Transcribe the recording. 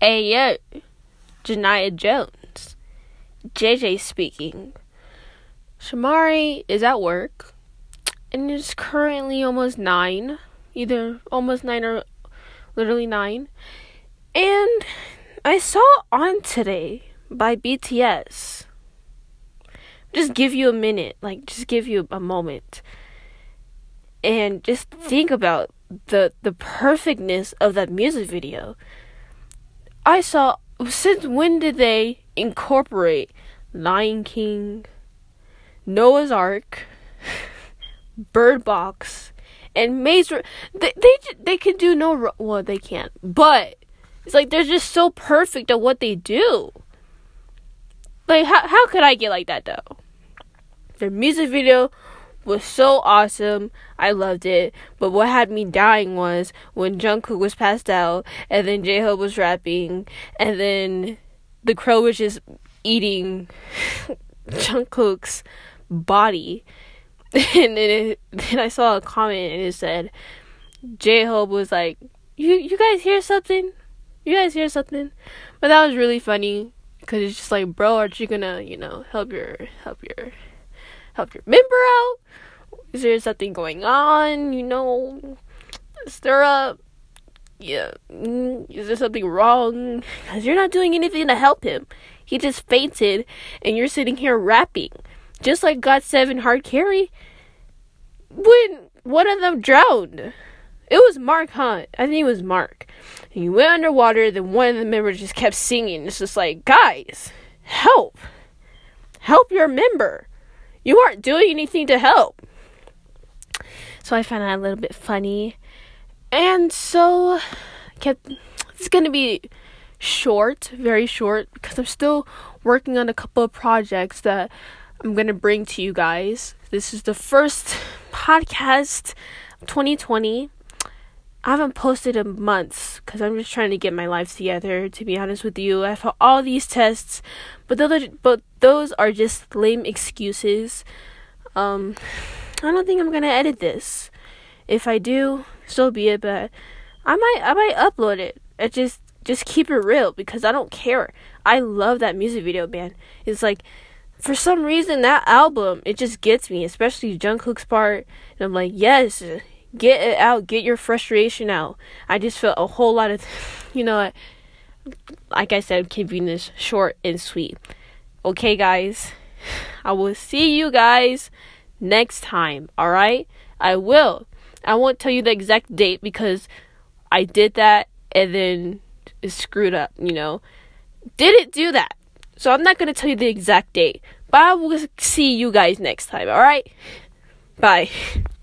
Hey yo, Janiyah Jones. JJ speaking. Shamari is at work and it's currently almost nine. Either almost nine or literally nine. And I saw on today by BTS. Just give you a minute, like just give you a moment. And just think about the the perfectness of that music video. I saw since when did they incorporate Lion King, Noah's Ark, Bird Box, and Maze? They they they can do no well they can't, but it's like they're just so perfect at what they do. Like how how could I get like that though? Their music video was so awesome. I loved it. But what had me dying was when Jungkook was passed out, and then J Hope was rapping, and then the crow was just eating Jungkook's body. And then, it, then I saw a comment and it said, J Hope was like, "You you guys hear something? You guys hear something?" But that was really funny because it's just like, bro, aren't you gonna you know help your help your help your member out? Is there something going on? You know, stir up. Yeah, mm, is there something wrong? Because you're not doing anything to help him. He just fainted, and you're sitting here rapping. Just like GOT7 Hard Carry. When one of them drowned. It was Mark Tuan. I think it was Mark. And he went underwater, then one of the members just kept singing. It's just like, guys, help. Help your member. You aren't doing anything to help. So I found that a little bit funny. And so kept it's gonna be short, very short, because I'm still working on a couple of projects that I'm gonna bring to you guys. This is the first podcast 2020. I haven't posted in months because I'm just trying to get my life together. To be honest with you, I've had all these tests, but those are, but those are just lame excuses. Um, I don't think I'm gonna edit this. If I do, so be it. But I might I might upload it. I just just keep it real because I don't care. I love that music video, man. It's like for some reason that album it just gets me, especially Jungkook's part. And I'm like, yes, get it out, get your frustration out. I just felt a whole lot of, you know, like I said, keeping this short and sweet. Okay, guys, I will see you guys next time. All right, I will. I won't tell you the exact date because I did that and then it screwed up. You know, didn't do that. So I'm not gonna tell you the exact date, but I will see you guys next time. All right, bye.